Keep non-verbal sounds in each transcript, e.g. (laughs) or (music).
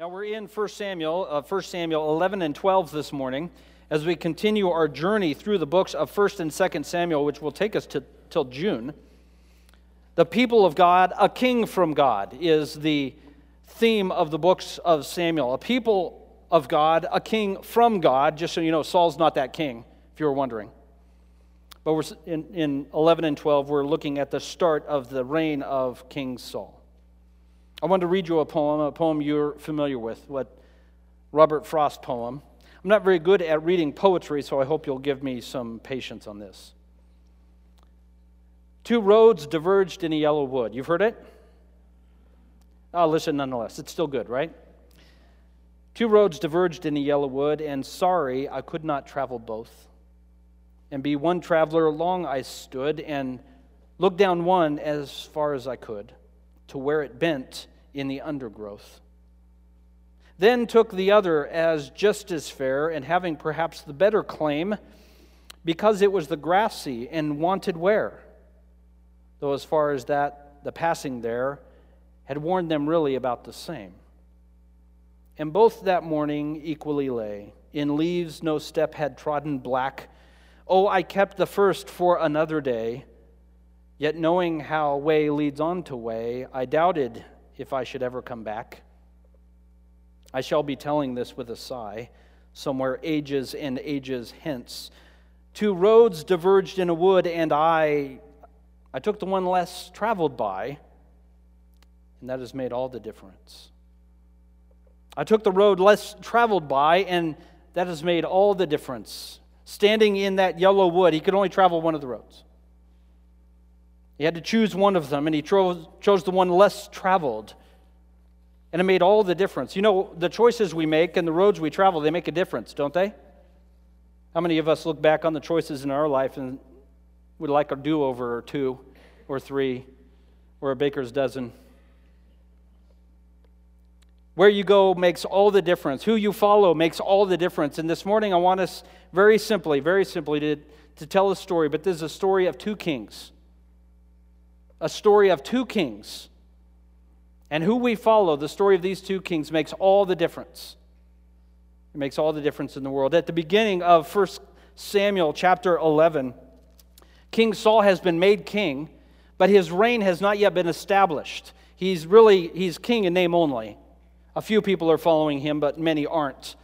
Now we're in 1 Samuel, uh, 1 Samuel 11 and 12 this morning as we continue our journey through the books of 1 and 2 Samuel, which will take us to till June. The people of God, a king from God, is the theme of the books of Samuel. A people of God, a king from God. Just so you know, Saul's not that king, if you were wondering. But we're in, in 11 and 12, we're looking at the start of the reign of King Saul. I want to read you a poem, a poem you're familiar with, what Robert Frost poem. I'm not very good at reading poetry, so I hope you'll give me some patience on this. Two roads diverged in a yellow wood. You've heard it? I'll listen nonetheless. It's still good, right? Two roads diverged in a yellow wood, and sorry I could not travel both. And be one traveler long I stood, and looked down one as far as I could, to where it bent in the undergrowth. Then took the other as just as fair, and having perhaps the better claim, because it was the grassy and wanted wear. Though, as far as that, the passing there had warned them really about the same. And both that morning equally lay. In leaves no step had trodden black. Oh, I kept the first for another day. Yet knowing how way leads on to way, I doubted if I should ever come back. I shall be telling this with a sigh, somewhere ages and ages hence. Two roads diverged in a wood, and I, I took the one less traveled by, and that has made all the difference. I took the road less traveled by, and that has made all the difference. Standing in that yellow wood, he could only travel one of the roads. He had to choose one of them, and he chose, chose the one less traveled. And it made all the difference. You know, the choices we make and the roads we travel, they make a difference, don't they? How many of us look back on the choices in our life and would like a do over or two or three or a baker's dozen? Where you go makes all the difference. Who you follow makes all the difference. And this morning, I want us very simply, very simply to, to tell a story, but this is a story of two kings a story of two kings. And who we follow, the story of these two kings, makes all the difference. It makes all the difference in the world. At the beginning of 1 Samuel chapter 11, King Saul has been made king, but his reign has not yet been established. He's really he's king in name only. A few people are following him, but many aren't.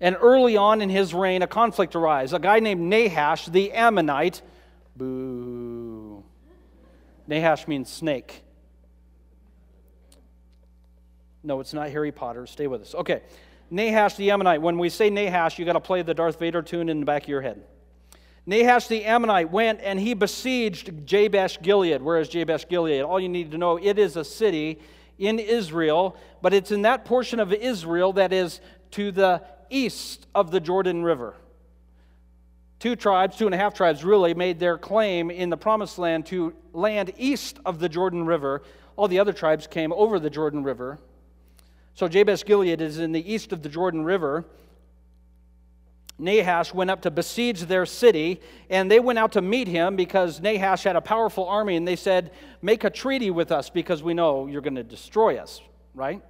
And early on in his reign, a conflict arises. A guy named Nahash, the Ammonite, boo, Nahash means snake. No, it's not Harry Potter. Stay with us. Okay. Nahash the Ammonite. When we say Nahash, you got to play the Darth Vader tune in the back of your head. Nahash the Ammonite went and he besieged Jabesh Gilead. Where is Jabesh Gilead? All you need to know, it is a city in Israel, but it's in that portion of Israel that is to the east of the Jordan River two tribes, two and a half tribes really, made their claim in the promised land to land east of the Jordan River. All the other tribes came over the Jordan River. So Jabesh Gilead is in the east of the Jordan River. Nahash went up to besiege their city, and they went out to meet him because Nahash had a powerful army, and they said, Make a treaty with us because we know you're going to destroy us, right?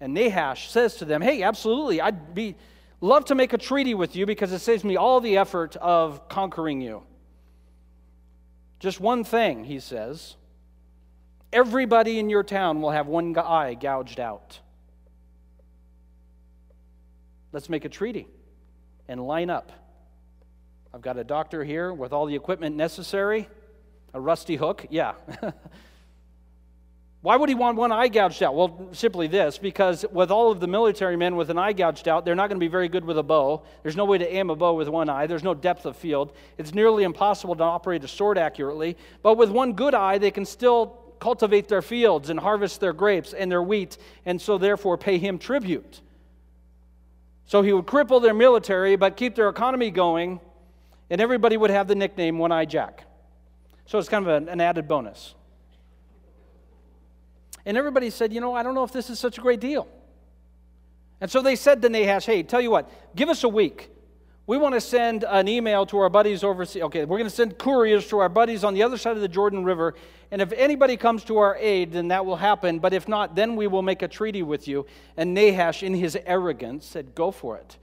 And Nahash says to them, Hey, absolutely, I'd be love to make a treaty with you because it saves me all the effort of conquering you. Just one thing, he says. Everybody in your town will have one eye gouged out. Let's make a treaty and line up. I've got a doctor here with all the equipment necessary, a rusty hook, yeah. (laughs) Why would he want one eye gouged out? Well, simply this because with all of the military men with an eye gouged out, they're not going to be very good with a bow. There's no way to aim a bow with one eye, there's no depth of field. It's nearly impossible to operate a sword accurately. But with one good eye, they can still cultivate their fields and harvest their grapes and their wheat, and so therefore pay him tribute. So he would cripple their military, but keep their economy going, and everybody would have the nickname One Eye Jack. So it's kind of an added bonus. And everybody said, You know, I don't know if this is such a great deal. And so they said to Nahash, Hey, tell you what, give us a week. we want to send an email to our buddies overseas. Okay, we're going to send couriers to our buddies on the other side of the Jordan River. And if anybody comes to our aid, then that will happen. But if not, then we will make a treaty with you. And Nahash, in his arrogance, said, Go for it.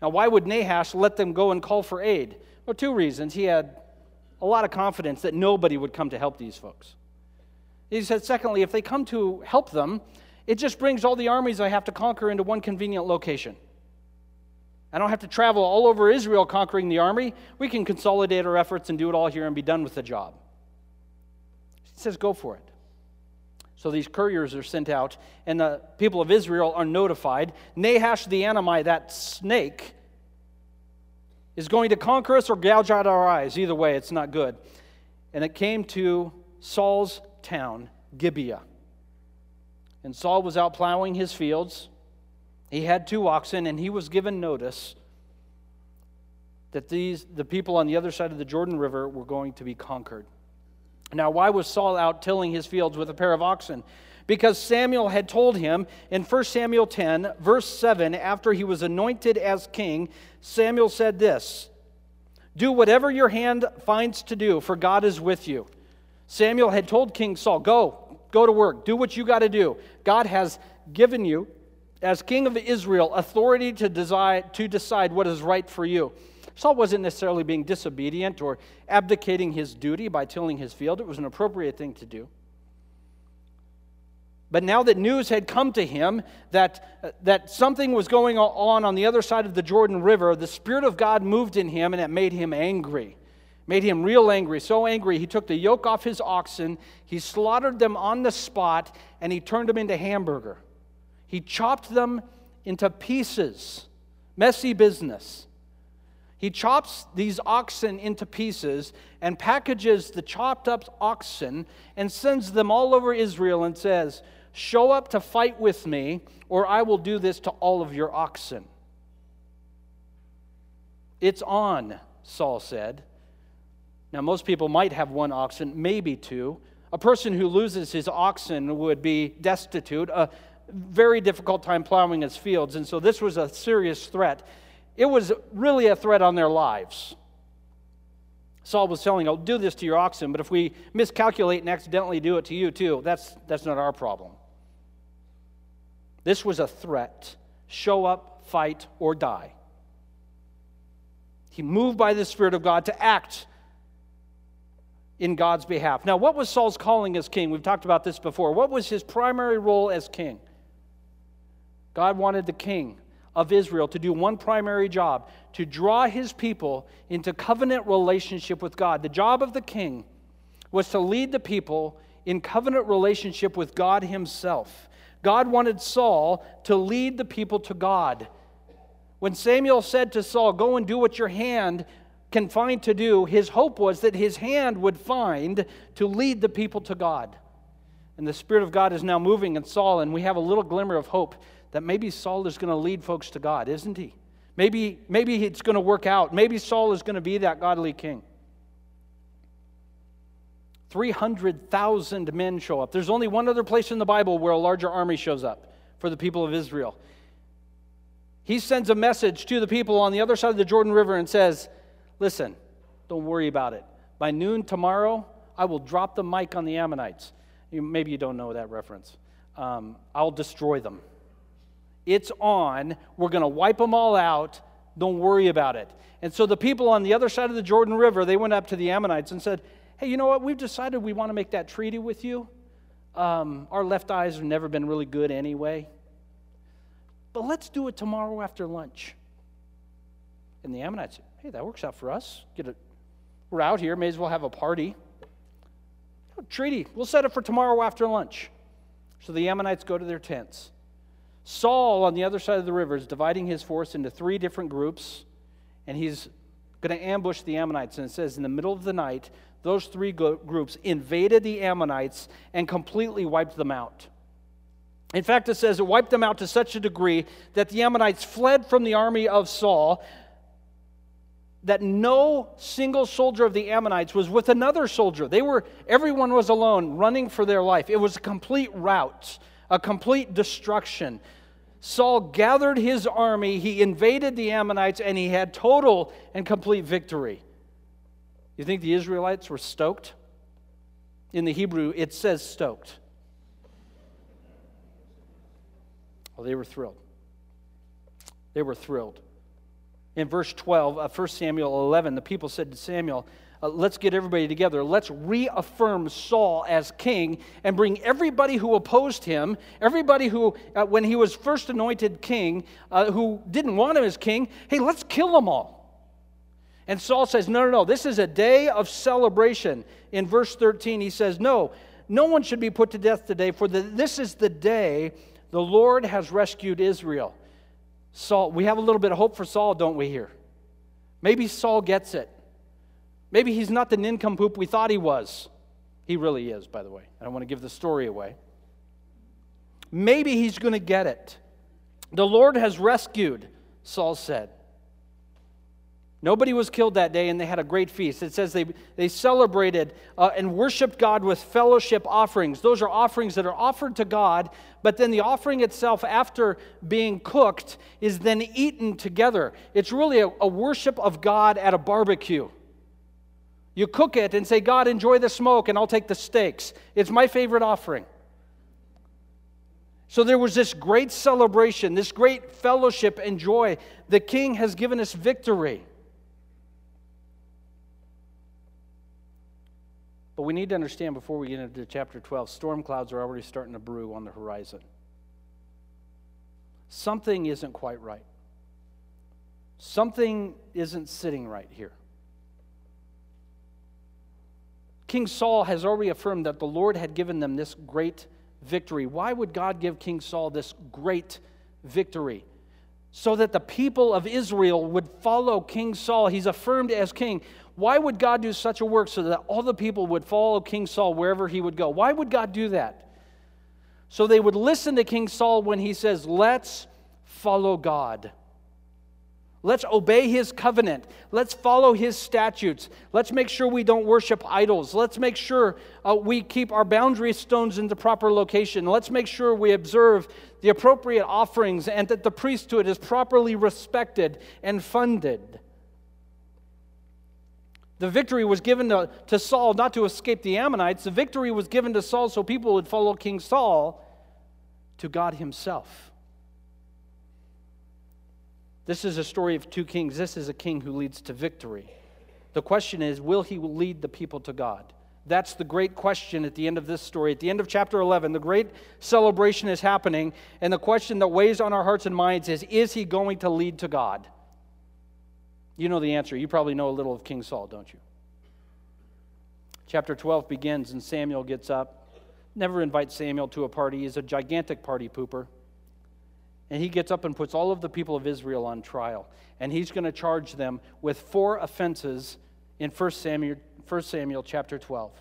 Now, why would Nahash let them go and call for aid? Well, two reasons. He had a lot of confidence that nobody would come to help these folks. He said, secondly, if they come to help them, it just brings all the armies I have to conquer into one convenient location. I don't have to travel all over Israel conquering the army. We can consolidate our efforts and do it all here and be done with the job. He says, Go for it. So these couriers are sent out, and the people of Israel are notified. Nahash the Ammonite, that snake, is going to conquer us or gouge out our eyes. Either way, it's not good. And it came to Saul's town, Gibeah. And Saul was out plowing his fields he had two oxen, and he was given notice that these, the people on the other side of the Jordan River were going to be conquered. Now, why was Saul out tilling his fields with a pair of oxen? Because Samuel had told him in 1 Samuel 10, verse 7, after he was anointed as king, Samuel said this Do whatever your hand finds to do, for God is with you. Samuel had told King Saul, Go, go to work, do what you got to do. God has given you as king of Israel, authority to decide, to decide what is right for you. Saul wasn't necessarily being disobedient or abdicating his duty by tilling his field. It was an appropriate thing to do. But now that news had come to him that, that something was going on on the other side of the Jordan River, the Spirit of God moved in him and it made him angry. Made him real angry, so angry he took the yoke off his oxen, he slaughtered them on the spot, and he turned them into hamburger. He chopped them into pieces. Messy business. He chops these oxen into pieces and packages the chopped up oxen and sends them all over Israel and says, Show up to fight with me, or I will do this to all of your oxen. It's on, Saul said. Now, most people might have one oxen, maybe two. A person who loses his oxen would be destitute. A, very difficult time plowing his fields, and so this was a serious threat. It was really a threat on their lives. Saul was telling, I'll do this to your oxen, but if we miscalculate and accidentally do it to you too, that's, that's not our problem. This was a threat show up, fight, or die. He moved by the Spirit of God to act in God's behalf. Now, what was Saul's calling as king? We've talked about this before. What was his primary role as king? God wanted the king of Israel to do one primary job to draw his people into covenant relationship with God. The job of the king was to lead the people in covenant relationship with God himself. God wanted Saul to lead the people to God. When Samuel said to Saul, Go and do what your hand can find to do, his hope was that his hand would find to lead the people to God. And the Spirit of God is now moving in Saul, and we have a little glimmer of hope that maybe Saul is going to lead folks to God, isn't he? Maybe, maybe it's going to work out. Maybe Saul is going to be that godly king. 300,000 men show up. There's only one other place in the Bible where a larger army shows up for the people of Israel. He sends a message to the people on the other side of the Jordan River and says, Listen, don't worry about it. By noon tomorrow, I will drop the mic on the Ammonites. maybe you don't know that reference. Um, I'll destroy them. It's on. We're going to wipe them all out. Don't worry about it. And so the people on the other side of the Jordan River, they went up to the Ammonites and said, Hey, you know what? We've decided we want to make that treaty with you. Um, our left eyes have never been really good anyway. But let's do it tomorrow after lunch. And the Ammonites Hey, that works out for us. Get it. We're out here, may as well have a party. Oh, treaty. We'll set it for tomorrow after lunch. So the Ammonites go to their tents. Saul, on the other side of the river, is dividing his force into three different groups, and he's going to ambush the Ammonites. And it says, in the middle of the night, those three groups invaded the Ammonites and completely wiped them out. In fact, it says it wiped them out to such a degree that the Ammonites fled from the army of Saul, that no single soldier of the Ammonites was with another soldier. They were, everyone was alone, running for their life. It was a complete rout, a complete destruction. Saul gathered his army, he invaded the Ammonites, and he had total and complete victory. You think the Israelites were stoked? In the Hebrew, it says stoked. Well, they were thrilled. They were thrilled. In verse 12 of 1 Samuel 11, the people said to Samuel, uh, let's get everybody together. Let's reaffirm Saul as king and bring everybody who opposed him, everybody who, uh, when he was first anointed king, uh, who didn't want him as king, hey, let's kill them all. And Saul says, no, no, no, this is a day of celebration. In verse 13, he says, no, no one should be put to death today, for the, this is the day the Lord has rescued Israel. Saul, we have a little bit of hope for Saul, don't we, here? Maybe Saul gets it. Maybe he's not the nincompoop we thought he was. He really is, by the way. I don't want to give the story away. Maybe he's going to get it. The Lord has rescued, Saul said. Nobody was killed that day, and they had a great feast. It says they, they celebrated uh, and worshiped God with fellowship offerings. Those are offerings that are offered to God, but then the offering itself, after being cooked, is then eaten together. It's really a, a worship of God at a barbecue. You cook it and say, God, enjoy the smoke, and I'll take the steaks. It's my favorite offering. So there was this great celebration, this great fellowship and joy. The king has given us victory. But we need to understand before we get into chapter 12, storm clouds are already starting to brew on the horizon. Something isn't quite right. Something isn't sitting right here. King Saul has already affirmed that the Lord had given them this great victory. Why would God give King Saul this great victory? So that the people of Israel would follow King Saul. He's affirmed as king. Why would God do such a work so that all the people would follow King Saul wherever he would go? Why would God do that? So they would listen to King Saul when he says, Let's follow God. Let's obey his covenant. Let's follow his statutes. Let's make sure we don't worship idols. Let's make sure uh, we keep our boundary stones in the proper location. Let's make sure we observe the appropriate offerings and that the priesthood is properly respected and funded. The victory was given to, to Saul not to escape the Ammonites. The victory was given to Saul so people would follow King Saul to God himself. This is a story of two kings. This is a king who leads to victory. The question is will he lead the people to God? That's the great question at the end of this story. At the end of chapter 11, the great celebration is happening, and the question that weighs on our hearts and minds is Is he going to lead to God? You know the answer. You probably know a little of King Saul, don't you? Chapter 12 begins, and Samuel gets up. Never invite Samuel to a party. He's a gigantic party pooper. And he gets up and puts all of the people of Israel on trial. And he's going to charge them with four offenses in 1 Samuel, 1 Samuel chapter 12.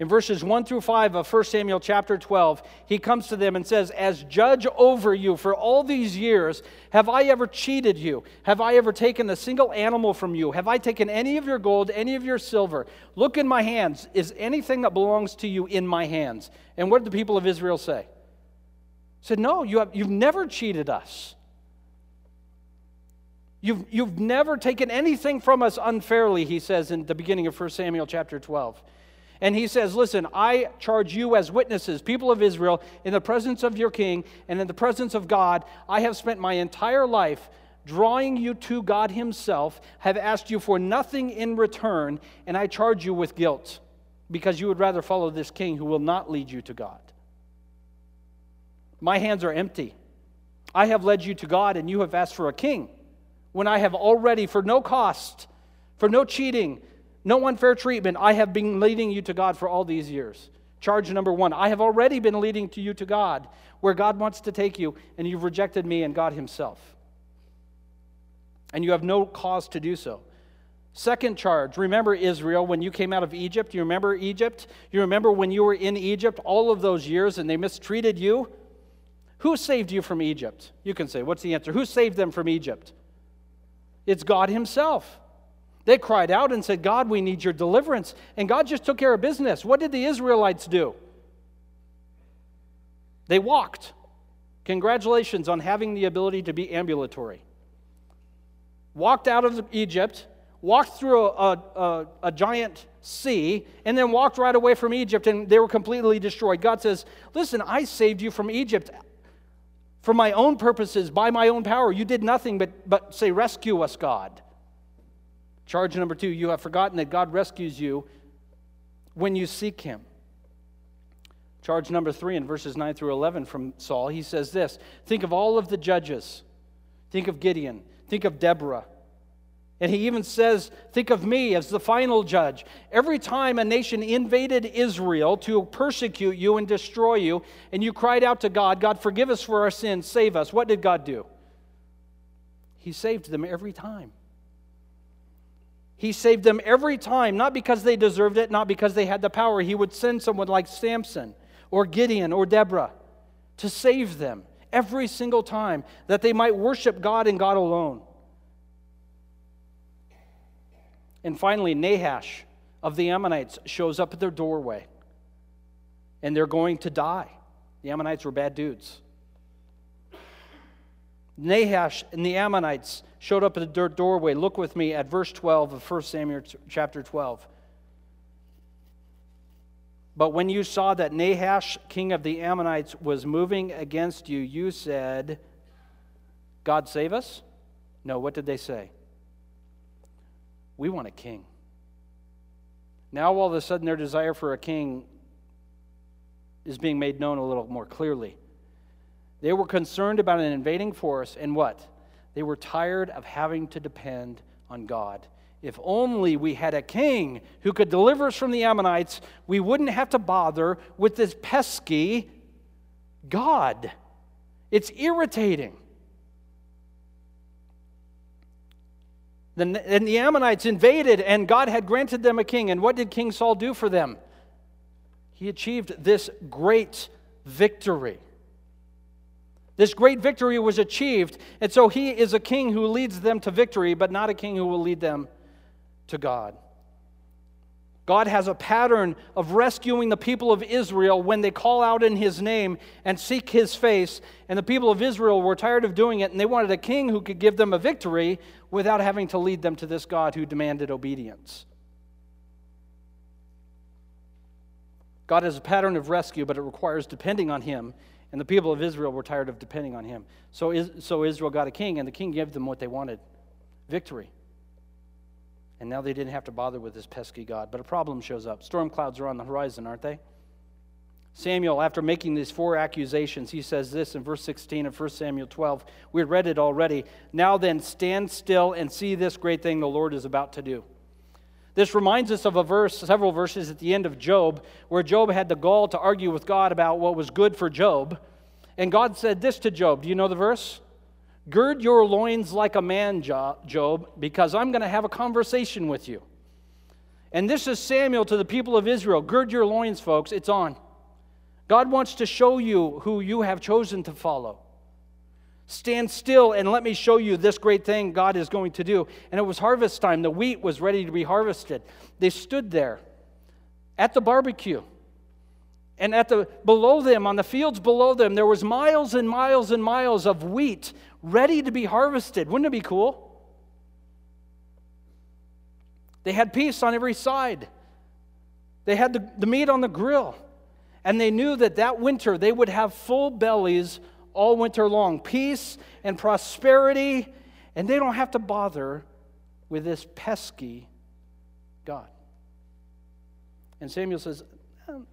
In verses 1 through 5 of 1 Samuel chapter 12, he comes to them and says, As judge over you for all these years, have I ever cheated you? Have I ever taken a single animal from you? Have I taken any of your gold, any of your silver? Look in my hands. Is anything that belongs to you in my hands? And what did the people of Israel say? said, No, you have, you've never cheated us. You've, you've never taken anything from us unfairly, he says in the beginning of 1 Samuel chapter 12. And he says, Listen, I charge you as witnesses, people of Israel, in the presence of your king and in the presence of God. I have spent my entire life drawing you to God Himself, have asked you for nothing in return, and I charge you with guilt because you would rather follow this king who will not lead you to God. My hands are empty. I have led you to God, and you have asked for a king when I have already, for no cost, for no cheating, no unfair treatment, I have been leading you to God for all these years. Charge number one I have already been leading to you to God, where God wants to take you, and you've rejected me and God Himself. And you have no cause to do so. Second charge, remember Israel when you came out of Egypt? You remember Egypt? You remember when you were in Egypt all of those years and they mistreated you? Who saved you from Egypt? You can say, what's the answer? Who saved them from Egypt? It's God Himself. They cried out and said, God, we need your deliverance. And God just took care of business. What did the Israelites do? They walked. Congratulations on having the ability to be ambulatory. Walked out of Egypt, walked through a, a, a, giant sea, and then walked right away from Egypt, and they were completely destroyed. God says, Listen, I saved you from Egypt for my own purposes, by my own power. You did nothing but, but say, Rescue us, God. Charge number two you have forgotten that God rescues you when you seek Him. Charge number three in verses 9 through 11 from Saul, he says this Think of all of the judges. Think of Gideon. Think of Deborah. And he even says, Think of me as the final judge. Every time a nation invaded Israel to persecute you and destroy you, and you cried out to God, God, forgive us for our sins, save us, what did God do? He saved them every time. He saved them every time, not because they deserved it, not because they had the power. He would send someone like Samson or Gideon or Deborah to save them every single time that they might worship God and God alone. And finally, Nahash of the Ammonites shows up at their doorway, and they're going to die. The Ammonites were bad dudes. Nahash and the Ammonites showed up at their doorway. Look with me at verse 12 of 1 Samuel chapter 12. But when you saw that Nahash, king of the Ammonites, was moving against you, you said, God save us? No, what did they say? We want a king. Now, all of a sudden, their desire for a king is being made known a little more clearly. They were concerned about an invading force, and what? They were tired of having to depend on God. If only we had a king who could deliver us from the Ammonites, we wouldn't have to bother with this pesky God. It's irritating. and the Ammonites invaded, and God had granted them a king. And what did King Saul do for them? He achieved this great victory. This great victory was achieved, and so he is a king who leads them to victory, but not a king who will lead them to God. God has a pattern of rescuing the people of Israel when they call out in his name and seek his face. And the people of Israel were tired of doing it, and they wanted a king who could give them a victory without having to lead them to this God who demanded obedience. God has a pattern of rescue, but it requires depending on him. And the people of Israel were tired of depending on him. So, so Israel got a king, and the king gave them what they wanted victory. And now they didn't have to bother with this pesky God. But a problem shows up. Storm clouds are on the horizon, aren't they? Samuel, after making these four accusations, he says this in verse 16 of 1 Samuel 12. We read it already. Now then, stand still and see this great thing the Lord is about to do. This reminds us of a verse, several verses at the end of Job, where Job had the gall to argue with God about what was good for Job. And God said this to Job. Do you know the verse? Gird your loins like a man, Job, because I'm going to have a conversation with you. And this is Samuel to the people of Israel. Gird your loins, folks, it's on. God wants to show you who you have chosen to follow. Stand still and let me show you this great thing God is going to do. And it was harvest time. The wheat was ready to be harvested. They stood there at the barbecue. And at the below them, on the fields below them, there was miles and miles and miles of wheat ready to be harvested. Wouldn't it be cool? They had peace on every side. They had the, the meat on the grill. And they knew that that winter they would have full bellies all winter long peace and prosperity. And they don't have to bother with this pesky God. And Samuel says, um,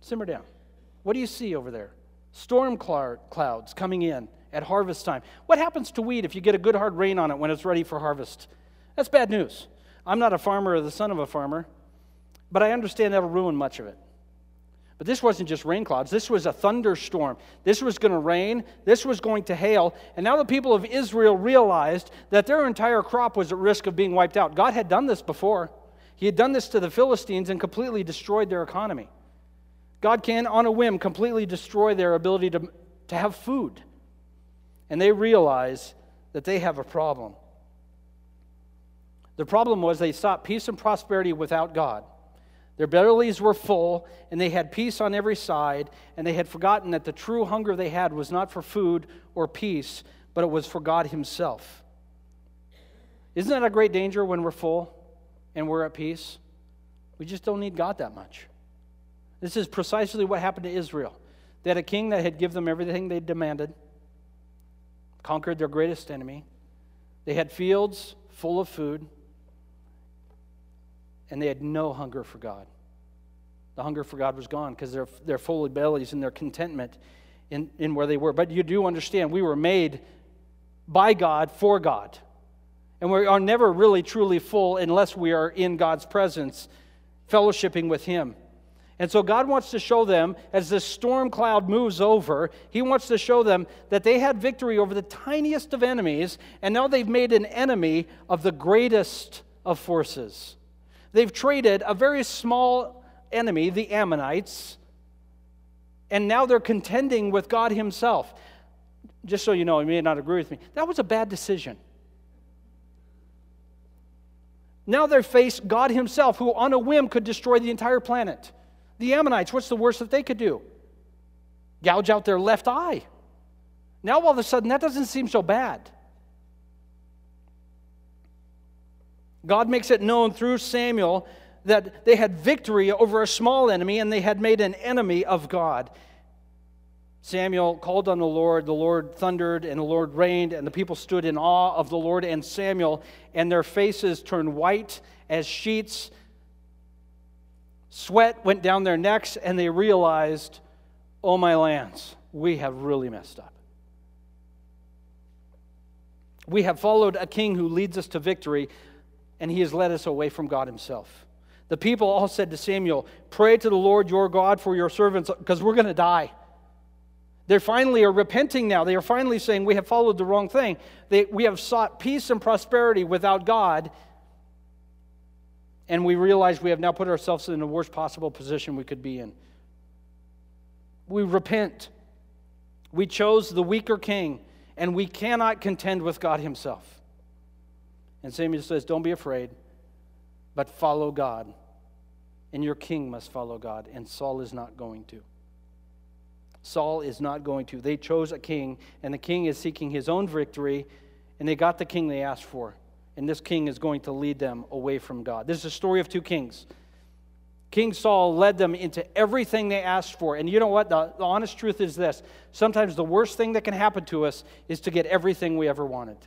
Simmer down. What do you see over there? Storm clouds coming in at harvest time. What happens to wheat if you get a good hard rain on it when it's ready for harvest? That's bad news. I'm not a farmer or the son of a farmer, but I understand that'll ruin much of it. But this wasn't just rain clouds, this was a thunderstorm. This was going to rain, this was going to hail, and now the people of Israel realized that their entire crop was at risk of being wiped out. God had done this before, He had done this to the Philistines and completely destroyed their economy. God can, on a whim, completely destroy their ability to, to have food and they realize that they have a problem. The problem was they sought peace and prosperity without God. Their bellies were full, and they had peace on every side, and they had forgotten that the true hunger they had was not for food or peace, but it was for God Himself. Isn't that a great danger when we're full and we're at peace? We just don't need God that much. This is precisely what happened to Israel. They had a king that had given them everything they demanded, conquered their greatest enemy. They had fields full of food, and they had no hunger for God. The hunger for God was gone because they're, they're full bellies and their contentment in, in where they were. But you do understand, we were made by God for God. And we are never really truly full unless we are in God's presence, fellowshipping with Him. And so God wants to show them, as this storm cloud moves over, He wants to show them that they had victory over the tiniest of enemies, and now they've made an enemy of the greatest of forces. They've traded a very small enemy, the Ammonites, and now they're contending with God Himself. Just so you know, you may not agree with me, that was a bad decision. Now they face God Himself, who on a whim could destroy the entire planet. The Ammonites, what's the worst that they could do? Gouge out their left eye. Now all of a sudden, that doesn't seem so bad. God makes it known through Samuel that they had victory over a small enemy and they had made an enemy of God. Samuel called on the Lord, the Lord thundered, and the Lord rained, and the people stood in awe of the Lord and Samuel, and their faces turned white as sheets. Sweat went down their necks, and they realized, Oh, my lands, we have really messed up. We have followed a king who leads us to victory, and he has led us away from God himself. The people all said to Samuel, Pray to the Lord your God for your servants, because we're going to die. They finally are repenting now. They are finally saying, We have followed the wrong thing. They, we have sought peace and prosperity without God. And we realize we have now put ourselves in the worst possible position we could be in. We repent. We chose the weaker king, and we cannot contend with God Himself. And Samuel says, Don't be afraid, but follow God. And your king must follow God, and Saul is not going to. Saul is not going to. They chose a king, and the king is seeking his own victory, and they got the king they asked for. And this king is going to lead them away from God. This is a story of two kings. King Saul led them into everything they asked for. And you know what? The, the honest truth is this sometimes the worst thing that can happen to us is to get everything we ever wanted.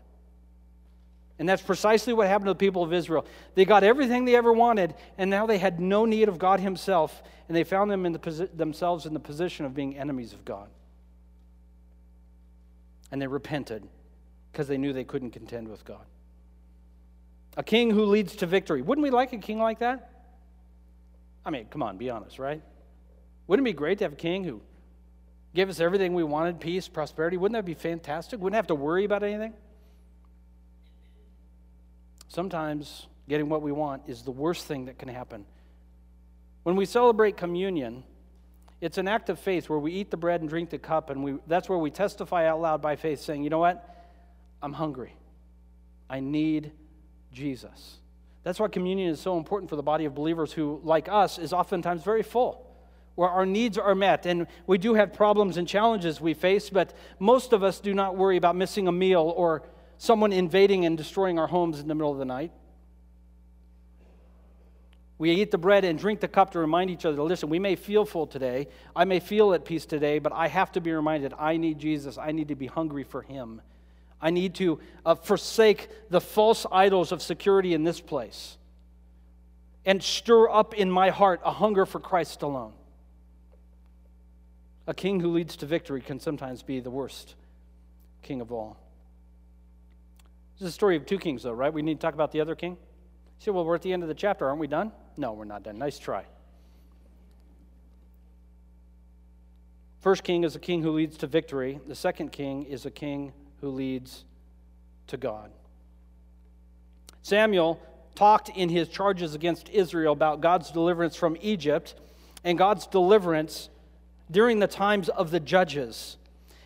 And that's precisely what happened to the people of Israel. They got everything they ever wanted, and now they had no need of God Himself, and they found them in the posi- themselves in the position of being enemies of God. And they repented because they knew they couldn't contend with God. A king who leads to victory. Wouldn't we like a king like that? I mean, come on, be honest, right? Wouldn't it be great to have a king who gave us everything we wanted peace, prosperity? Wouldn't that be fantastic? Wouldn't have to worry about anything? Sometimes getting what we want is the worst thing that can happen. When we celebrate communion, it's an act of faith where we eat the bread and drink the cup, and we, that's where we testify out loud by faith, saying, You know what? I'm hungry. I need Jesus. That's why communion is so important for the body of believers who, like us, is oftentimes very full, where our needs are met. And we do have problems and challenges we face, but most of us do not worry about missing a meal or someone invading and destroying our homes in the middle of the night. We eat the bread and drink the cup to remind each other listen, we may feel full today. I may feel at peace today, but I have to be reminded I need Jesus. I need to be hungry for Him. I need to uh, forsake the false idols of security in this place and stir up in my heart a hunger for Christ alone. A king who leads to victory can sometimes be the worst king of all. This is a story of two kings, though, right? We need to talk about the other king. You say, well, we're at the end of the chapter. Aren't we done? No, we're not done. Nice try. First king is a king who leads to victory. The second king is a king who leads to God. Samuel talked in his charges against Israel about God's deliverance from Egypt and God's deliverance during the times of the judges.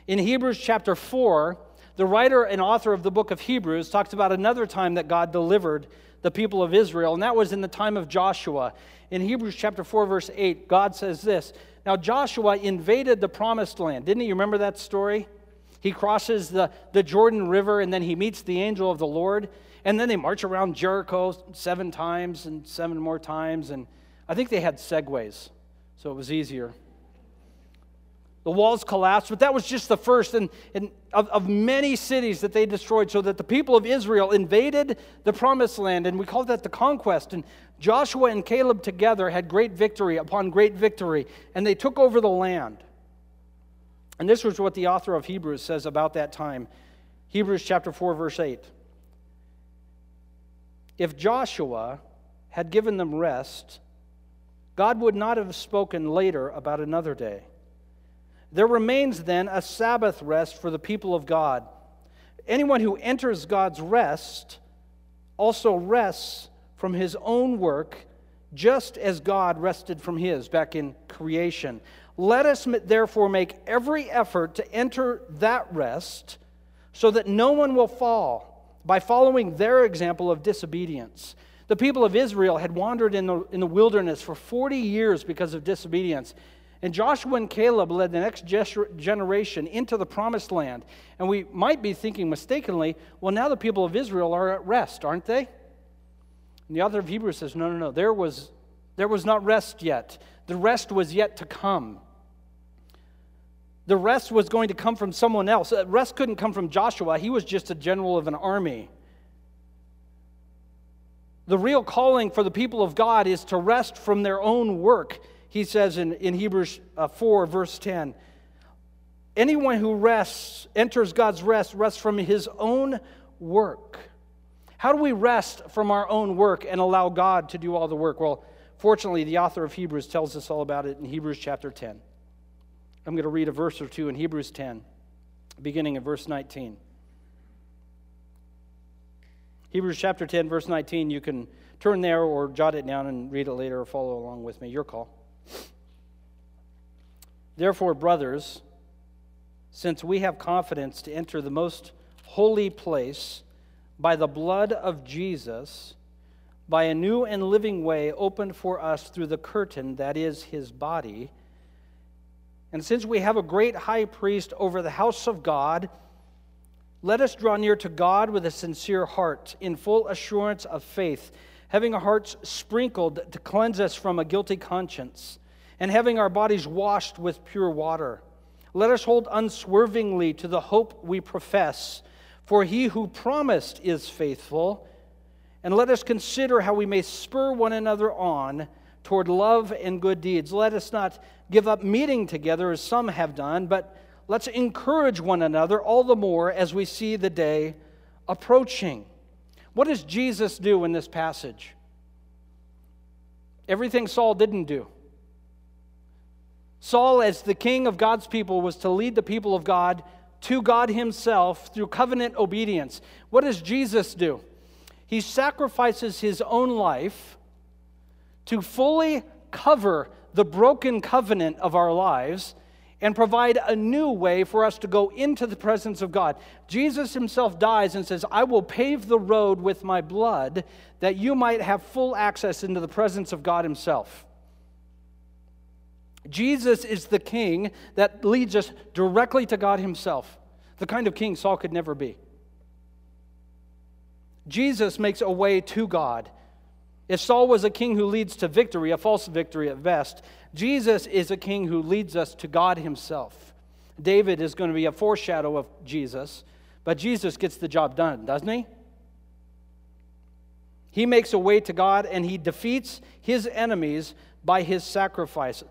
In Hebrews chapter 4, the writer and author of the book of Hebrews talks about another time that God delivered the people of Israel, and that was in the time of Joshua. In Hebrews chapter 4, verse 8, God says this Now Joshua invaded the promised land. Didn't you remember that story? He crosses the, the Jordan River and then he meets the angel of the Lord. And then they march around Jericho seven times and seven more times. And I think they had Segways, so it was easier. The walls collapsed, but that was just the first and, and of, of many cities that they destroyed, so that the people of Israel invaded the promised land, and we call that the conquest. And Joshua and Caleb together had great victory upon great victory, and they took over the land. And this was what the author of Hebrews says about that time. Hebrews chapter 4, verse 8. If Joshua had given them rest, God would not have spoken later about another day. There remains then a Sabbath rest for the people of God. Anyone who enters God's rest also rests from his own work, just as God rested from his back in creation. Let us therefore make every effort to enter that rest so that no one will fall by following their example of disobedience. The people of Israel had wandered in the, in the wilderness for 40 years because of disobedience. And Joshua and Caleb led the next generation into the promised land. And we might be thinking mistakenly, well, now the people of Israel are at rest, aren't they? And the author of Hebrews says, no, no, no. There was, there was not rest yet. The rest was yet to come. The rest was going to come from someone else. Uh, rest couldn't come from Joshua, he was just a general of an army. The real calling for the people of God is to rest from their own work he says in, in Hebrews uh, 4, verse 10 anyone who rests, enters God's rest, rests from his own work. How do we rest from our own work and allow God to do all the work? Well, fortunately, the author of Hebrews tells us all about it in Hebrews chapter 10. I'm going to read a verse or two in Hebrews 10, beginning at verse 19. Hebrews chapter 10, verse 19. You can turn there or jot it down and read it later or follow along with me. Your call. Therefore, brothers, since we have confidence to enter the most holy place by the blood of Jesus, by a new and living way opened for us through the curtain that is his body, and since we have a great high priest over the house of God, let us draw near to God with a sincere heart, in full assurance of faith, having our hearts sprinkled to cleanse us from a guilty conscience and having our bodies washed with pure water. Let us hold unswervingly to the hope we profess, for he who promised is faithful. And let us consider how we may spur one another on toward love and good deeds. Let us not give up meeting together as some have done, but let's encourage one another all the more as we see the day approaching. What does Jesus do in this passage? Everything Saul didn't do. Saul, as the king of God's people, was to lead the people of God to God Himself through covenant obedience. What does Jesus do? He sacrifices His own life to fully cover the broken covenant of our lives and provide a new way for us to go into the presence of God. Jesus himself dies and says, I will pave the road with my blood that you might have full access into the presence of God himself. Jesus is the king that leads us directly to God Himself, the kind of king Saul could never be. Jesus makes a way to God. If Saul was a king who leads to victory, a false victory at best, Jesus is a king who leads us to God Himself. David is going to be a foreshadow of Jesus, but Jesus gets the job done, doesn't he? He makes a way to God and he defeats his enemies by his sacrifice.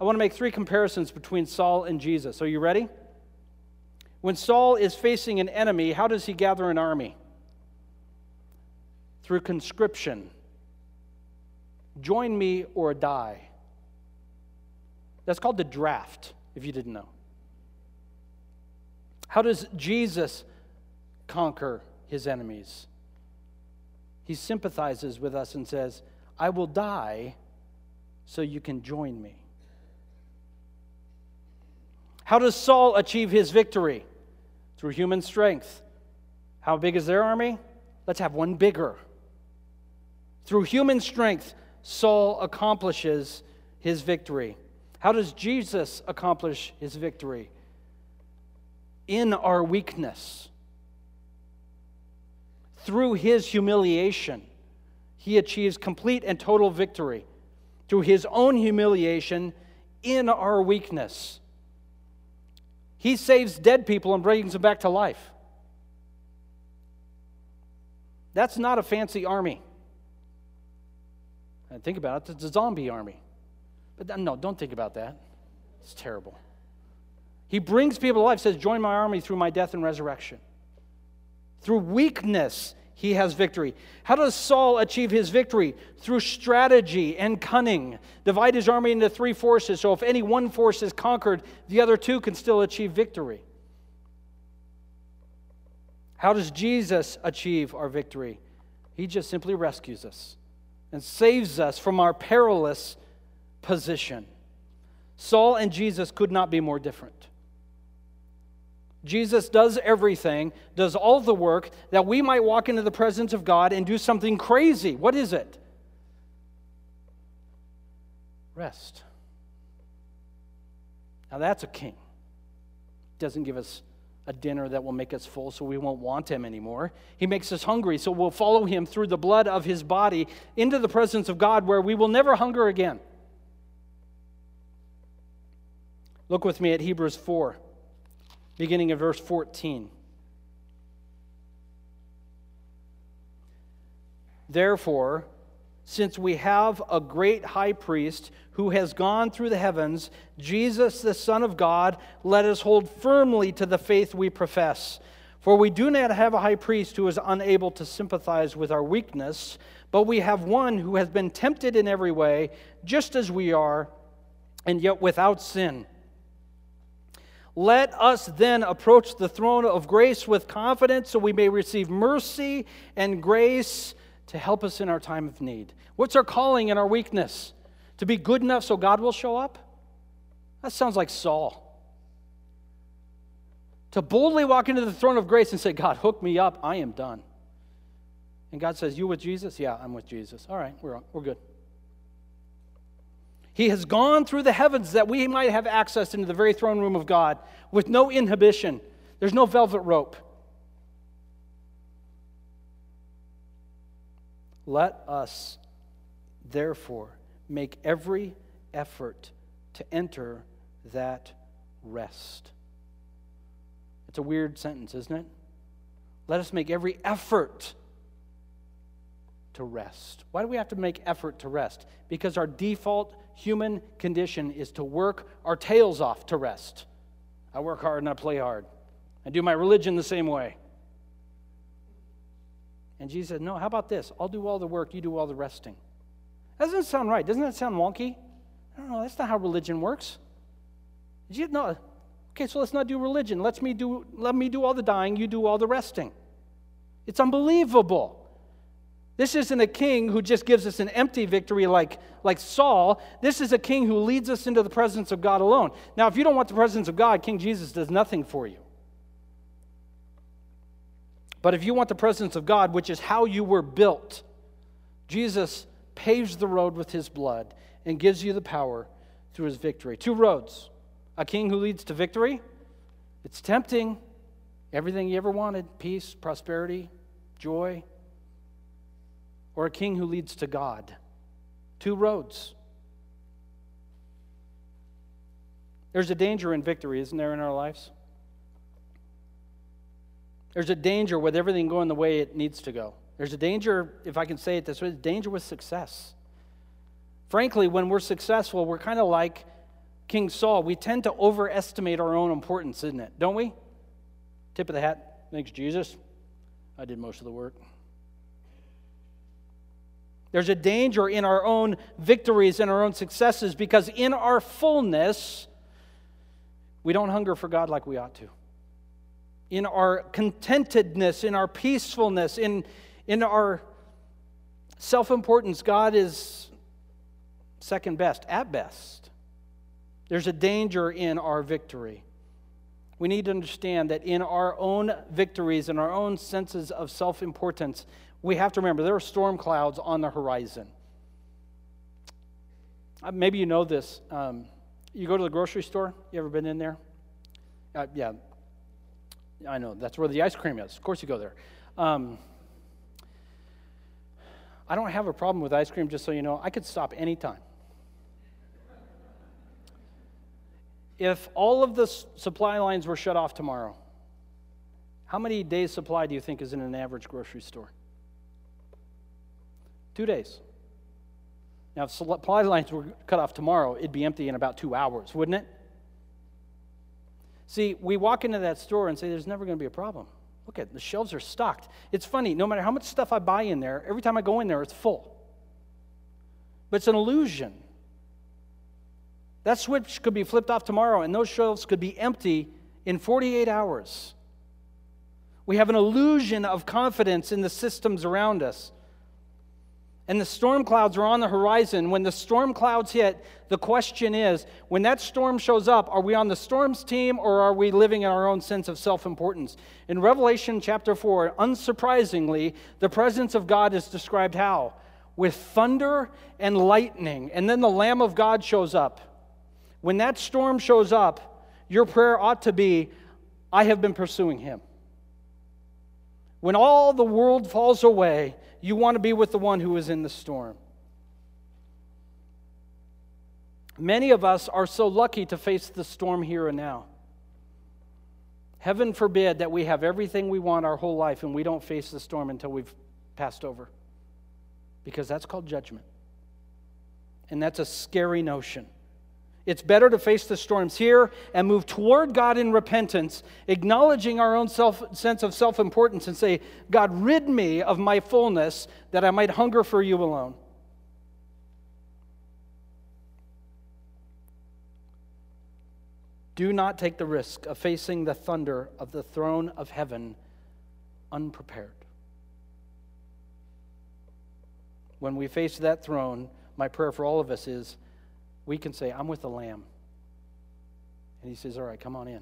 I want to make three comparisons between Saul and Jesus. Are you ready? When Saul is facing an enemy, how does he gather an army? Through conscription. Join me or die. That's called the draft, if you didn't know. How does Jesus conquer his enemies? He sympathizes with us and says, I will die so you can join me. How does Saul achieve his victory? through human strength. How big is their army? Let's have one bigger. Through human strength, Saul accomplishes his victory. How does Jesus accomplish his victory? In our weakness. Through his humiliation, he achieves complete and total victory. Through his own humiliation, in our weakness. He saves dead people and brings them back to life. That's not a fancy army. And think about it, it's a zombie army. But no, don't think about that. It's terrible. He brings people to life, says, Join my army through my death and resurrection. Through weakness, he has victory. How does Saul achieve his victory? Through strategy and cunning. Divide his army into three forces, so if any one force is conquered, the other two can still achieve victory. How does Jesus achieve our victory? He just simply rescues us and saves us from our perilous position. Saul and Jesus could not be more different. Jesus does everything, does all the work that we might walk into the presence of God and do something crazy. What is it? Rest. Now that's a king. Doesn't give us a dinner that will make us full so we won't want him anymore. He makes us hungry so we'll follow him through the blood of his body into the presence of God where we will never hunger again. Look with me at Hebrews 4, beginning of verse 14. Therefore, since we have a great high priest who has gone through the heavens, Jesus, the Son of God, let us hold firmly to the faith we profess. For we do not have a high priest who is unable to sympathize with our weakness, but we have one who has been tempted in every way, just as we are, and yet without sin. Let us then approach the throne of grace with confidence so we may receive mercy and grace to help us in our time of need. What's our calling in our weakness? To be good enough so God will show up? That sounds like Saul. To boldly walk into the throne of grace and say, God, hook me up, I am done. And God says, You with Jesus? Yeah, I'm with Jesus. All right, we're, we're good. He has gone through the heavens that we might have access into the very throne room of God with no inhibition. There's no velvet rope. Let us, therefore, make every effort to enter that rest. It's a weird sentence, isn't it? Let us make every effort to rest. Why do we have to make effort to rest? Because our default human condition is to work our tails off to rest. I work hard and I play hard. I do my religion the same way. And Jesus said, No, how about this? I'll do all the work, you do all the resting. That doesn't sound right. Doesn't that sound wonky? I don't know. That's not how religion works. You know? Okay, so let's not do religion. Let me do, let me do all the dying, you do all the resting. It's unbelievable. This isn't a king who just gives us an empty victory like, like Saul. This is a king who leads us into the presence of God alone. Now, if you don't want the presence of God, King Jesus does nothing for you. But if you want the presence of God, which is how you were built, Jesus paves the road with his blood and gives you the power through his victory. Two roads a king who leads to victory. It's tempting. Everything you ever wanted peace, prosperity, joy. Or a king who leads to God. Two roads. There's a danger in victory, isn't there, in our lives? There's a danger with everything going the way it needs to go. There's a danger, if I can say it this way, danger with success. Frankly, when we're successful, we're kind of like King Saul. We tend to overestimate our own importance, isn't it? Don't we? Tip of the hat. Thanks, Jesus. I did most of the work. There's a danger in our own victories and our own successes because in our fullness, we don't hunger for God like we ought to in our contentedness, in our peacefulness, in, in our self importance, God is second best, at best. There's a danger in our victory. We need to understand that in our own victories and our own senses of self importance, we have to remember there are storm clouds on the horizon. Uh, maybe you know this. Um, you go to the grocery store, you ever been in there? Uh, yeah, I know. That's where the ice cream is. Of course, you go there. Um, I don't have a problem with ice cream, just so you know. I could stop anytime. If all of the supply lines were shut off tomorrow, how many days' supply do you think is in an average grocery store? Two days. Now, if supply lines were cut off tomorrow, it'd be empty in about two hours, wouldn't it? See, we walk into that store and say, there's never going to be a problem. Look at the shelves are stocked. It's funny, no matter how much stuff I buy in there, every time I go in there, it's full. But it's an illusion. That switch could be flipped off tomorrow, and those shelves could be empty in 48 hours. We have an illusion of confidence in the systems around us and the storm clouds are on the horizon. When the storm clouds hit, the question is when that storm shows up, are we on the storm's team or are we living in our own sense of self importance? In Revelation chapter 4, unsurprisingly, the presence of God is described how? With thunder and lightning. And then the Lamb of God shows up. When that storm shows up, your prayer ought to be, I have been pursuing him. When all the world falls away, you want to be with the one who is in the storm. Many of us are so lucky to face the storm here and now. Heaven forbid that we have everything we want our whole life and we don't face the storm until we've passed over. Because that's called judgment. And that's a scary notion. It's better to face the storms here and move toward God in repentance, acknowledging our own self, sense of self importance and say, God, rid me of my fullness that I might hunger for you alone. Do not take the risk of facing the thunder of the throne of heaven unprepared. When we face that throne, my prayer for all of us is we can say, I'm with the Lamb. And he says, All right, come on in.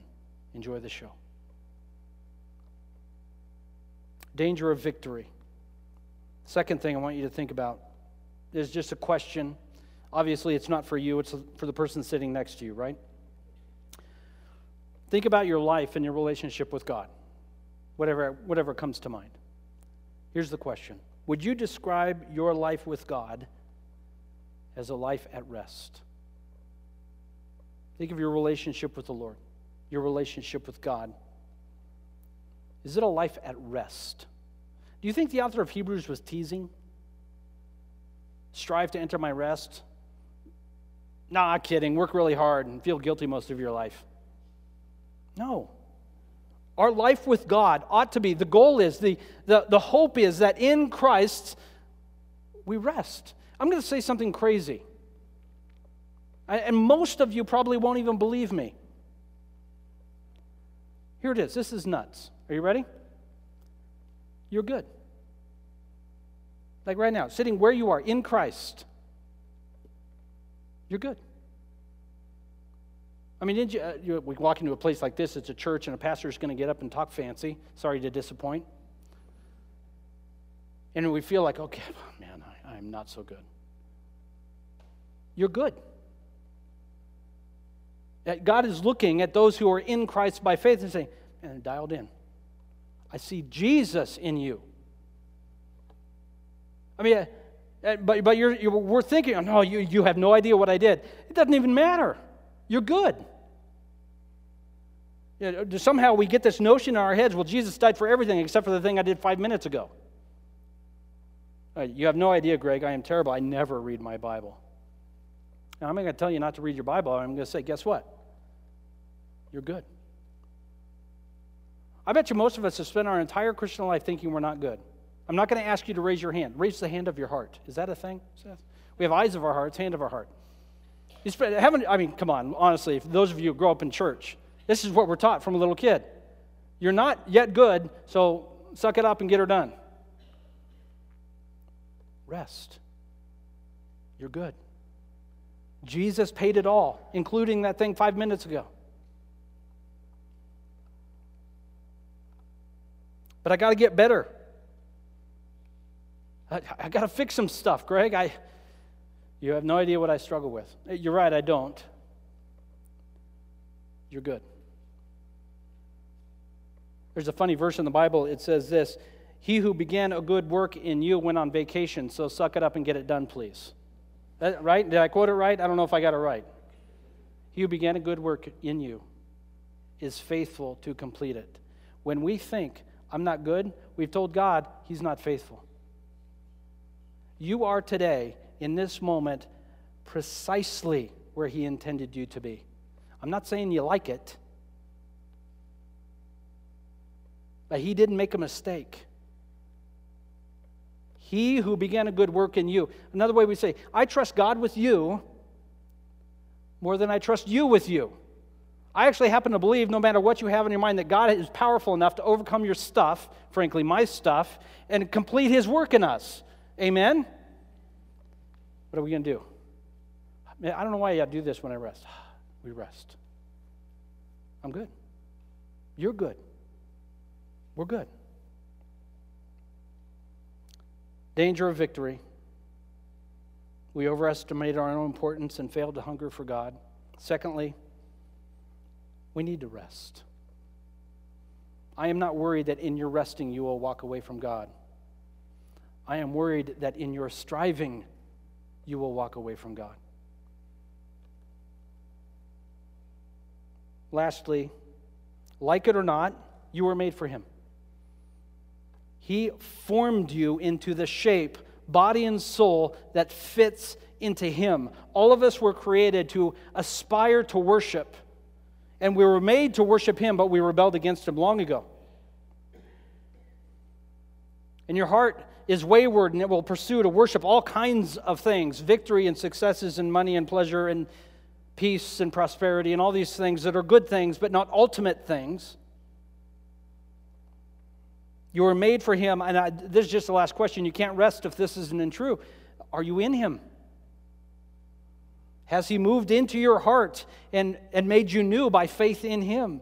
Enjoy the show. Danger of victory. Second thing I want you to think about is just a question. Obviously, it's not for you, it's for the person sitting next to you, right? Think about your life and your relationship with God, whatever, whatever comes to mind. Here's the question Would you describe your life with God as a life at rest? Think of your relationship with the Lord, your relationship with God. Is it a life at rest? Do you think the author of Hebrews was teasing? Strive to enter my rest? Nah, kidding. Work really hard and feel guilty most of your life. No. Our life with God ought to be the goal is, the, the, the hope is that in Christ we rest. I'm going to say something crazy. And most of you probably won't even believe me. Here it is. This is nuts. Are you ready? You're good. Like right now, sitting where you are in Christ, you're good. I mean, you, uh, you, we walk into a place like this, it's a church, and a pastor's going to get up and talk fancy. Sorry to disappoint. And we feel like, okay, (laughs) man, I, I'm not so good. You're good. That God is looking at those who are in Christ by faith and saying, man, dialed in. I see Jesus in you. I mean, uh, uh, but, but you're, you're, we're thinking, oh, no, you, you have no idea what I did. It doesn't even matter. You're good. You know, somehow we get this notion in our heads well, Jesus died for everything except for the thing I did five minutes ago. you have no idea, Greg. I am terrible. I never read my Bible. Now, I'm not going to tell you not to read your Bible. I'm going to say, guess what? You're good. I bet you most of us have spent our entire Christian life thinking we're not good. I'm not going to ask you to raise your hand. Raise the hand of your heart. Is that a thing, Seth? We have eyes of our hearts, hand of our heart. You spend, haven't, I mean, come on, honestly, if those of you who grow up in church, this is what we're taught from a little kid. You're not yet good, so suck it up and get her done. Rest. You're good. Jesus paid it all, including that thing five minutes ago. but I got to get better. I, I got to fix some stuff, Greg. I, you have no idea what I struggle with. You're right, I don't. You're good. There's a funny verse in the Bible. It says this He who began a good work in you went on vacation, so suck it up and get it done, please. That, right? Did I quote it right? I don't know if I got it right. He who began a good work in you is faithful to complete it. When we think, I'm not good, we've told God He's not faithful. You are today, in this moment, precisely where He intended you to be. I'm not saying you like it, but He didn't make a mistake. He who began a good work in you. Another way we say, I trust God with you more than I trust you with you. I actually happen to believe, no matter what you have in your mind, that God is powerful enough to overcome your stuff, frankly, my stuff, and complete His work in us. Amen? What are we going to do? I don't know why I do this when I rest. (sighs) We rest. I'm good. You're good. We're good. Danger of victory. We overestimate our own importance and fail to hunger for God. Secondly, we need to rest. I am not worried that in your resting you will walk away from God. I am worried that in your striving you will walk away from God. Lastly, like it or not, you were made for Him. He formed you into the shape, body and soul, that fits into Him. All of us were created to aspire to worship. And we were made to worship Him, but we rebelled against Him long ago. And your heart is wayward and it will pursue to worship all kinds of things victory and successes and money and pleasure and peace and prosperity and all these things that are good things, but not ultimate things. You were made for Him. And I, this is just the last question. You can't rest if this isn't true. Are you in Him? Has He moved into your heart and, and made you new by faith in Him?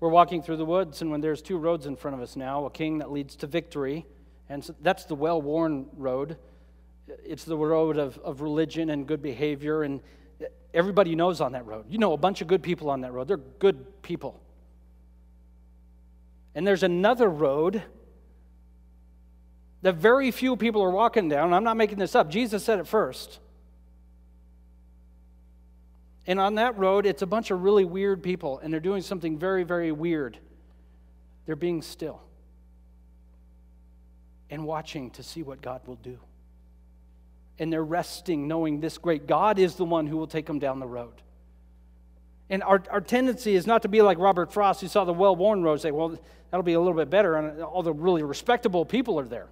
We're walking through the woods, and when there's two roads in front of us now a king that leads to victory, and so that's the well worn road. It's the road of, of religion and good behavior, and everybody knows on that road. You know a bunch of good people on that road. They're good people. And there's another road that very few people are walking down. I'm not making this up. Jesus said it first. And on that road, it's a bunch of really weird people, and they're doing something very, very weird. They're being still and watching to see what God will do. And they're resting, knowing this great God is the one who will take them down the road. And our, our tendency is not to be like Robert Frost, who saw the well worn road, say, well, that'll be a little bit better, and all the really respectable people are there.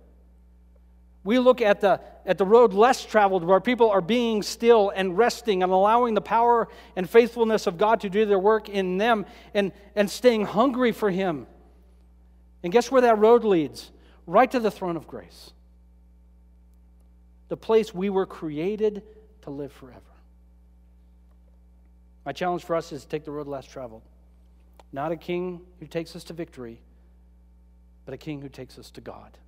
We look at the, at the road less traveled where people are being still and resting and allowing the power and faithfulness of God to do their work in them and, and staying hungry for Him. And guess where that road leads? Right to the throne of grace. The place we were created to live forever. My challenge for us is to take the road less traveled. Not a king who takes us to victory, but a king who takes us to God.